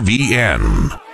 VN.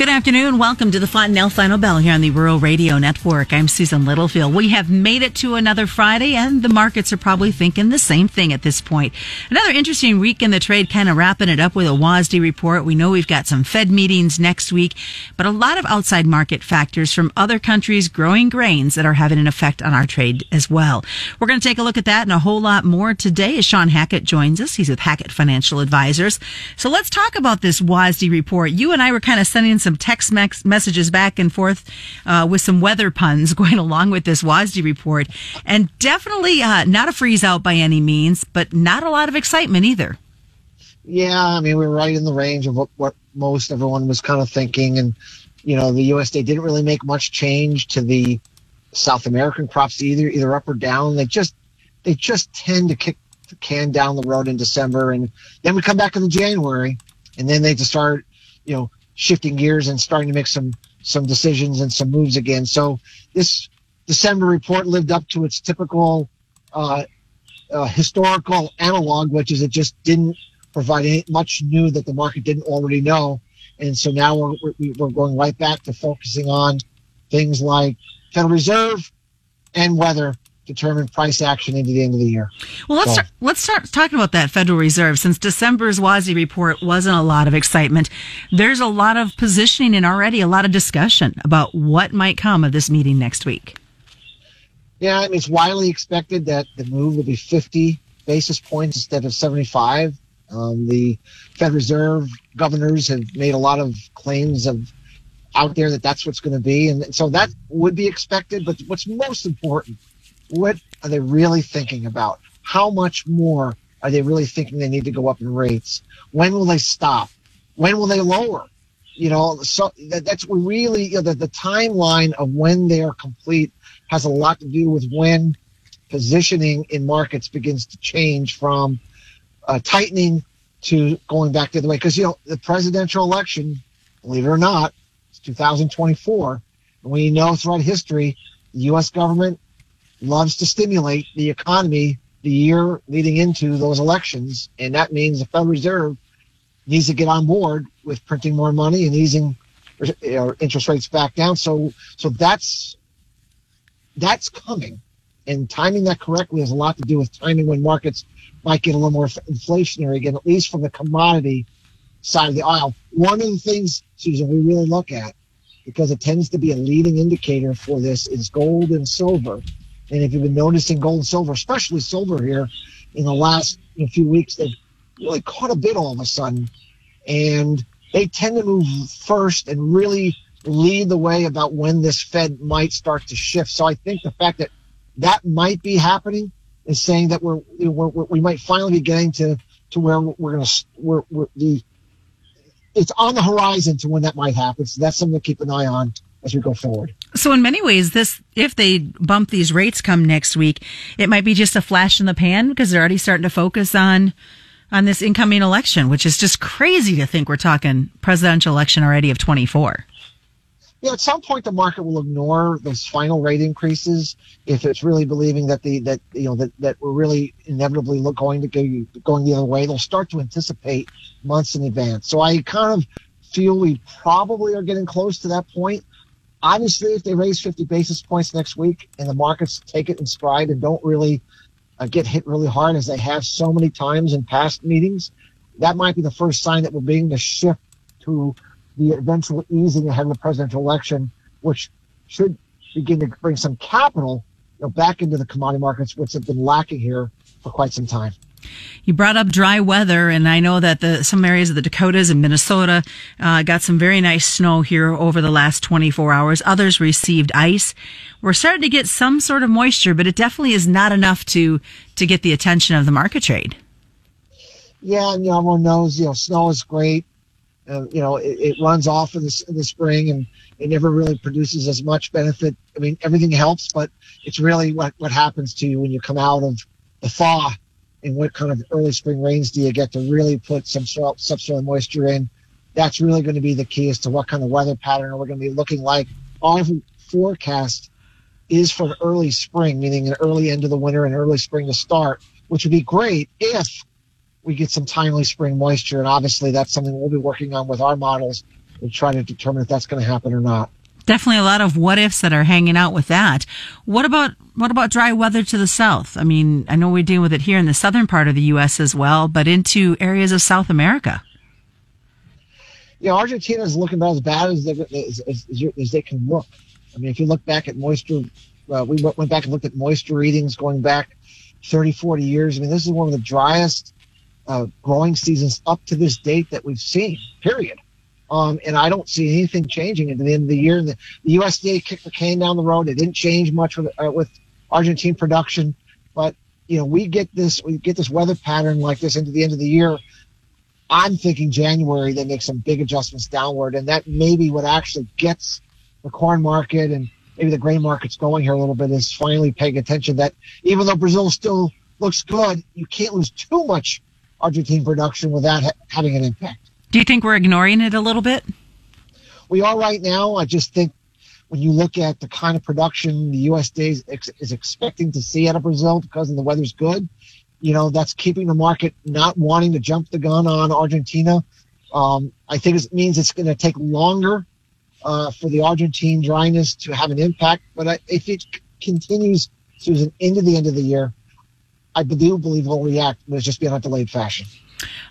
Good afternoon. Welcome to the Fontanelle Final Bell here on the Rural Radio Network. I'm Susan Littlefield. We have made it to another Friday, and the markets are probably thinking the same thing at this point. Another interesting week in the trade, kind of wrapping it up with a WASDE report. We know we've got some Fed meetings next week, but a lot of outside market factors from other countries growing grains that are having an effect on our trade as well. We're going to take a look at that and a whole lot more today as Shawn Hackett joins us. He's with Hackett Financial Advisors. So let's talk about this WASDE report. You and I were kind of sending some some text messages back and forth uh, with some weather puns going along with this WASDE report, and definitely uh, not a freeze out by any means, but not a lot of excitement either. Yeah, I mean, we are right in the range of what, what most everyone was kind of thinking, and you know, the USDA didn't really make much change to the South American crops either, either up or down. They just they just tend to kick the can down the road in December, and then we come back in January, and then they just start, you know, shifting gears and starting to make some some decisions and some moves again. So this December report lived up to its typical uh, uh, historical analog, which is it just didn't provide any, much new that the market didn't already know. And so now we're, we're going right back to focusing on things like Federal Reserve and weather determine price action into the end of the year. Well, let's so. start, let's start talking about that Federal Reserve. Since December's WASDE report wasn't a lot of excitement, there's a lot of positioning and already a lot of discussion about what might come of this meeting next week. Yeah, I mean, it's widely expected that the move will be 50 basis points instead of 75. Um, the Fed Reserve governors have made a lot of claims of out there that that's what's going to be, and so that would be expected. But what's most important what are they really thinking about? How much more are they really thinking they need to go up in rates? When will they stop? When will they lower? You know, so that, that's really you know, the, the timeline of when they are complete has a lot to do with when positioning in markets begins to change from uh, tightening to going back the other way. Because you know the presidential election, believe it or not, it's 2024, and we know throughout history, the U.S. government loves to stimulate the economy the year leading into those elections. And that means the Federal Reserve needs to get on board with printing more money and easing interest rates back down. So, so that's, that's coming and timing that correctly has a lot to do with timing when markets might get a little more inflationary again, at least from the commodity side of the aisle. One of the things, Susan, we really look at because it tends to be a leading indicator for this is gold and silver. And if you've been noticing gold and silver, especially silver here in the last few weeks, they've really caught a bit all of a sudden. And they tend to move first and really lead the way about when this Fed might start to shift. So I think the fact that that might be happening is saying that we're, we're, we're we might finally be getting to, to where we're going to, we're, we're the, it's on the horizon to when that might happen. So that's something to keep an eye on as we go forward. So, in many ways, this if they bump these rates come next week, it might be just a flash in the pan because they're already starting to focus on on this incoming election, which is just crazy to think we're talking presidential election already of twenty four. Yeah, at some point the market will ignore those final rate increases if it's really believing that the that you know that, that we're really inevitably going to go going the other way. They'll start to anticipate months in advance. So I kind of feel we probably are getting close to that point. Obviously, if they raise 50 basis points next week and the markets take it in stride and don't really uh, get hit really hard as they have so many times in past meetings, that might be the first sign that we're beginning to shift to the eventual easing ahead of the presidential election, which should begin to bring some capital you know, back into the commodity markets, which have been lacking here for quite some time. You brought up dry weather, and I know that the some areas of the Dakotas and Minnesota uh, got some very nice snow here over the last 24 hours. Others received ice. We're starting to get some sort of moisture, but it definitely is not enough to to get the attention of the market trade. Yeah, and you know, everyone knows you know snow is great. Uh, you know, it, it, runs off in the, in the spring and it never really produces as much benefit. I mean, everything helps, but it's really what, what happens to you when you come out of the thaw and what kind of early spring rains do you get to really put some soil, subsoil moisture in? That's really going to be the key as to what kind of weather pattern we're we going to be looking like. Our forecast is for early spring, meaning an early end of the winter and early spring to start. which would be great if we get some timely spring moisture. And obviously, that's something we'll be working on with our models to try to determine if that's going to happen or not. Definitely a lot of what ifs that are hanging out with that. What about what about dry weather to the south? I mean, I know we deal with it here in the southern part of the U.S. as well, but into areas of South America. Yeah, Argentina is looking about as bad as they, as, as, as they can look. I mean, if you look back at moisture, uh, we went back and looked at moisture readings going back 30, 40 years. I mean, this is one of the driest uh, growing seasons up to this date that we've seen, period. Um, and I don't see anything changing at the end of the year. The, the USDA kicked the can down the road. It didn't change much with, uh, with Argentine production, but you know, we get this, we get this weather pattern like this into the end of the year. I'm thinking January they make some big adjustments downward, and that maybe what actually gets the corn market and maybe the grain market's going here a little bit is finally paying attention that even though Brazil still looks good, you can't lose too much Argentine production without ha- having an impact. Do you think we're ignoring it a little bit? We are right now. I just think when you look at the kind of production the USDA is, ex- is expecting to see out of Brazil because the weather's good, you know, that's keeping the market not wanting to jump the gun on Argentina. Um, I think it means it's going to take longer uh, for the Argentine dryness to have an impact. But I, if it c- continues, Susan, into the end of the year, I do believe we'll react, but it's just be on a delayed fashion.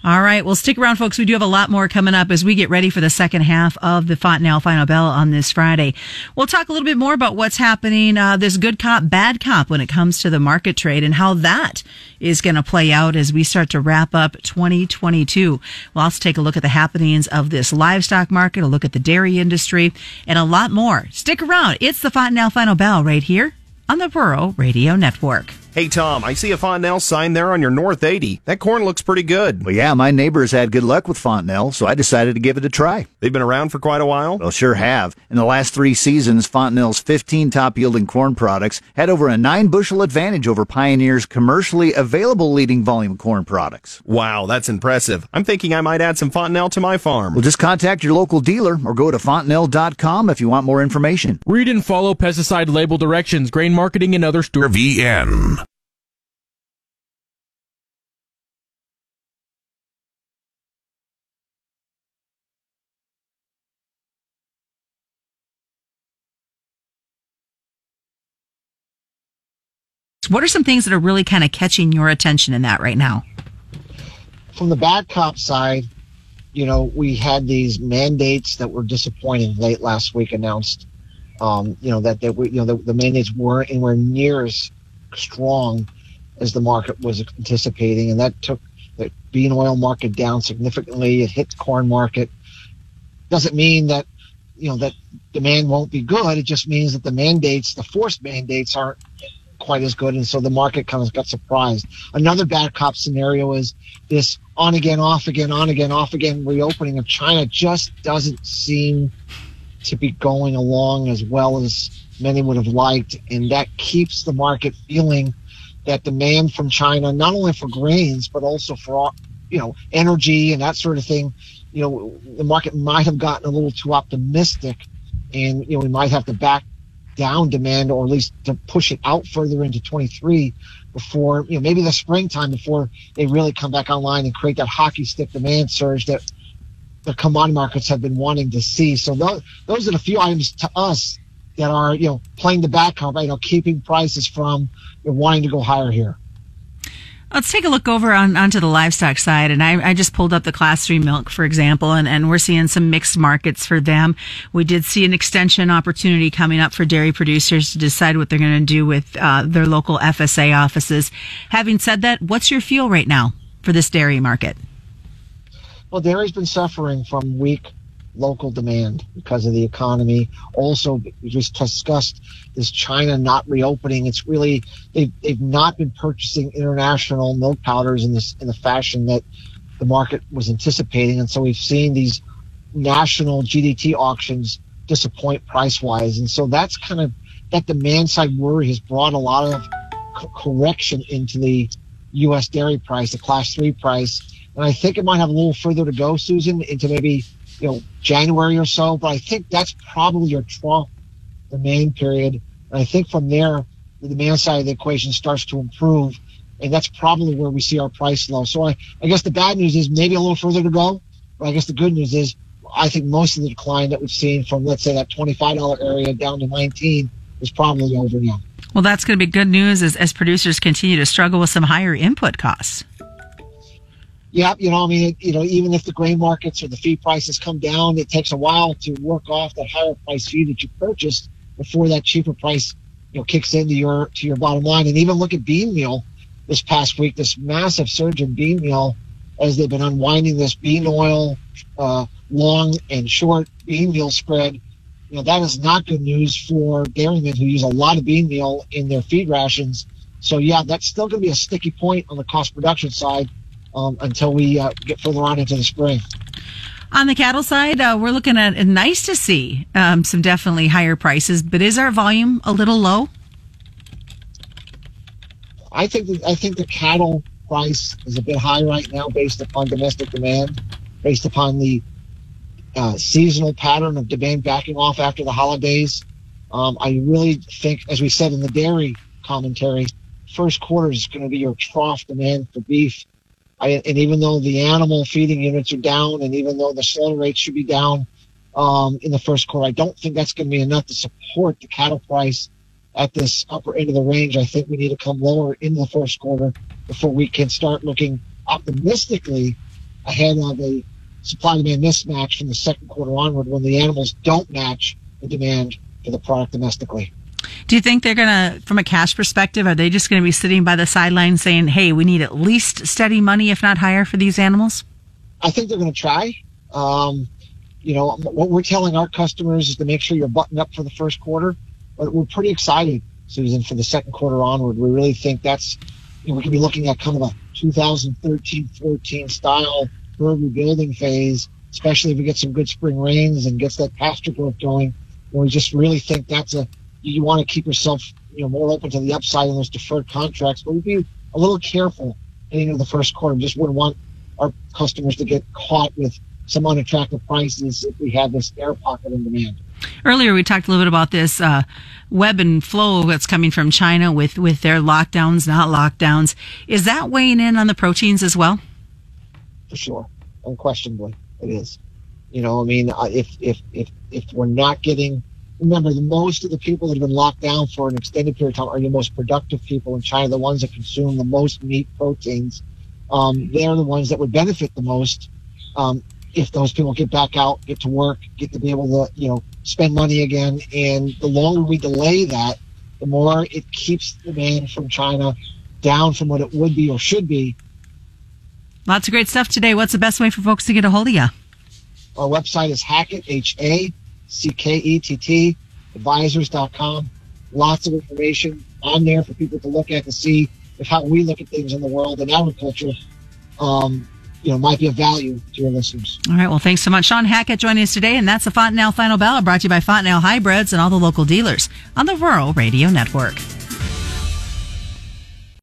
All right. Well, stick around, folks. We do have a lot more coming up as we get ready for the second half of the Fontanelle Final Bell on this Friday. We'll talk a little bit more about what's happening, uh, this good cop, bad cop when it comes to the market trade and how that is going to play out as we start to wrap up 2022. We'll also take a look at the happenings of this livestock market, a look at the dairy industry, and a lot more. Stick around. It's the Fontanelle Final Bell right here on the Rural Radio Network. Hey, Tom, I see a Fontanelle sign there on your North 80. That corn looks pretty good. Well, yeah, my neighbors had good luck with Fontanelle, so I decided to give it a try. They've been around for quite a while? Well, sure have. In the last three seasons, Fontanelle's 15 top yielding corn products had over a nine bushel advantage over Pioneer's commercially available leading volume corn products. Wow, that's impressive. I'm thinking I might add some Fontanelle to my farm. Well, just contact your local dealer or go to fontanelle.com if you want more information. Read and follow pesticide label directions, grain marketing, and other stores. VN. What are some things that are really kind of catching your attention in that right now? From the bad cop side, you know, we had these mandates that were disappointing late last week announced. Um, you know that that we, you know the, the mandates weren't anywhere near as strong as the market was anticipating, and that took the bean oil market down significantly. It hit the corn market. Doesn't mean that you know that demand won't be good. It just means that the mandates, the forced mandates, aren't quite as good, and so the market kind of got surprised. Another bad cop scenario is this on again, off again, on again, off again reopening of China just doesn't seem to be going along as well as many would have liked, and that keeps the market feeling that demand from China, not only for grains but also for you know energy and that sort of thing, you know, the market might have gotten a little too optimistic, and you know we might have to back down demand or at least to push it out further into 23 before you know maybe the springtime before they really come back online and create that hockey stick demand surge that the commodity markets have been wanting to see. So those those are the few items to us that are you know playing the back you know keeping prices from you know, wanting to go higher here. Let's take a look over on onto the livestock side, and I, I, just pulled up the class three milk, for example, and, and we're seeing some mixed markets for them. We did see an extension opportunity coming up for dairy producers to decide what they're going to do with uh, their local FSA offices. Having said that, what's your feel right now for this dairy market? Well, dairy's been suffering from weak local demand because of the economy. Also, we just discussed this China not reopening. It's really they've they've not been purchasing international milk powders in this in the fashion that the market was anticipating, and so we've seen these national GDT auctions disappoint price wise, and so that's kind of that demand side worry has brought a lot of co- correction into the U.S. dairy price, the Class Three price, and I think it might have a little further to go, Susan, into maybe you know, January or so. But I think that's probably your trough demand period. And I think from there, the demand side of the equation starts to improve. and that's probably where we see our price low. So I, I guess the bad news is maybe a little further to go, but I guess the good news is I think most of the decline that we've seen from let's say that $25 area down to 19 is probably over now. Well, that's going to be good news as, as producers continue to struggle with some higher input costs. Yeah, you know, I mean, you know, even if the grain markets or the feed prices come down, it takes a while to work off that higher price feed that you purchased before that cheaper price, you know, kicks into your to your bottom line. And even look at bean meal this past week, this massive surge in bean meal as they've been unwinding this bean oil uh, long and short bean meal spread. You know, that is not good news for dairymen who use a lot of bean meal in their feed rations. So yeah, that's still going to be a sticky point on the cost production side um, until we uh, get further on into the spring. On the cattle side, uh, we're looking at nice to see um, some definitely higher prices, but is our volume a little low? I think that, I think the cattle price is a bit high right now based upon domestic demand, based upon the uh, seasonal pattern of demand backing off after the holidays. Um, I really think, as we said in the dairy commentary, first quarter is going to be your trough demand for beef I, and even though the animal feeding units are down, and even though the slaughter rates should be down um, in the first quarter, I don't think that's going to be enough to support the cattle price at this upper end of the range. I think we need to come lower in the first quarter before we can start looking optimistically ahead of a supply demand mismatch from the second quarter onward when the animals don't match the demand for the product domestically. Do you think they're going to, from a cash perspective, are they just going to be sitting by the sidelines saying, hey, we need at least steady money, if not higher, for these animals? I think they're going to try. Um, you know, what we're telling our customers is to make sure you're buttoned up for the first quarter. But we're pretty excited, Susan, for the second quarter onward. We really think that's, you know, we could be looking at kind of a 2013-14 style herd rebuilding phase, especially if we get some good spring rains and gets that pasture growth going. And we just really think that's a you want to keep yourself, you know, more open to the upside in those deferred contracts, but we'd be a little careful heading into the first quarter. Just wouldn't want our customers to get caught with some unattractive prices if we have this air pocket in demand. Earlier, we talked a little bit about this uh, web and flow that's coming from China with with their lockdowns, not lockdowns. Is that weighing in on the proteins as well? For sure, unquestionably, it is. You know, I mean, if if if if we're not getting remember, the most of the people that have been locked down for an extended period of time are the most productive people in China, the ones that consume the most meat proteins. Um, they're the ones that would benefit the most um, if those people get back out, get to work, get to be able to, you know, spend money again. And the longer we delay that, the more it keeps demand from China down from what it would be or should be. Lots of great stuff today. What's the best way for folks to get a hold of you? Our website is Hackett, H A C-K-E-T-T, advisors.com. Lots of information on there for people to look at to see if how we look at things in the world and agriculture, um, you know, might be of value to your listeners. All right. Well, thanks so much. Shawn Hackett joining us today. And that's the Fontanelle Final Bell brought to you by Fontanelle Hybrids and all the local dealers on the Rural Radio Network.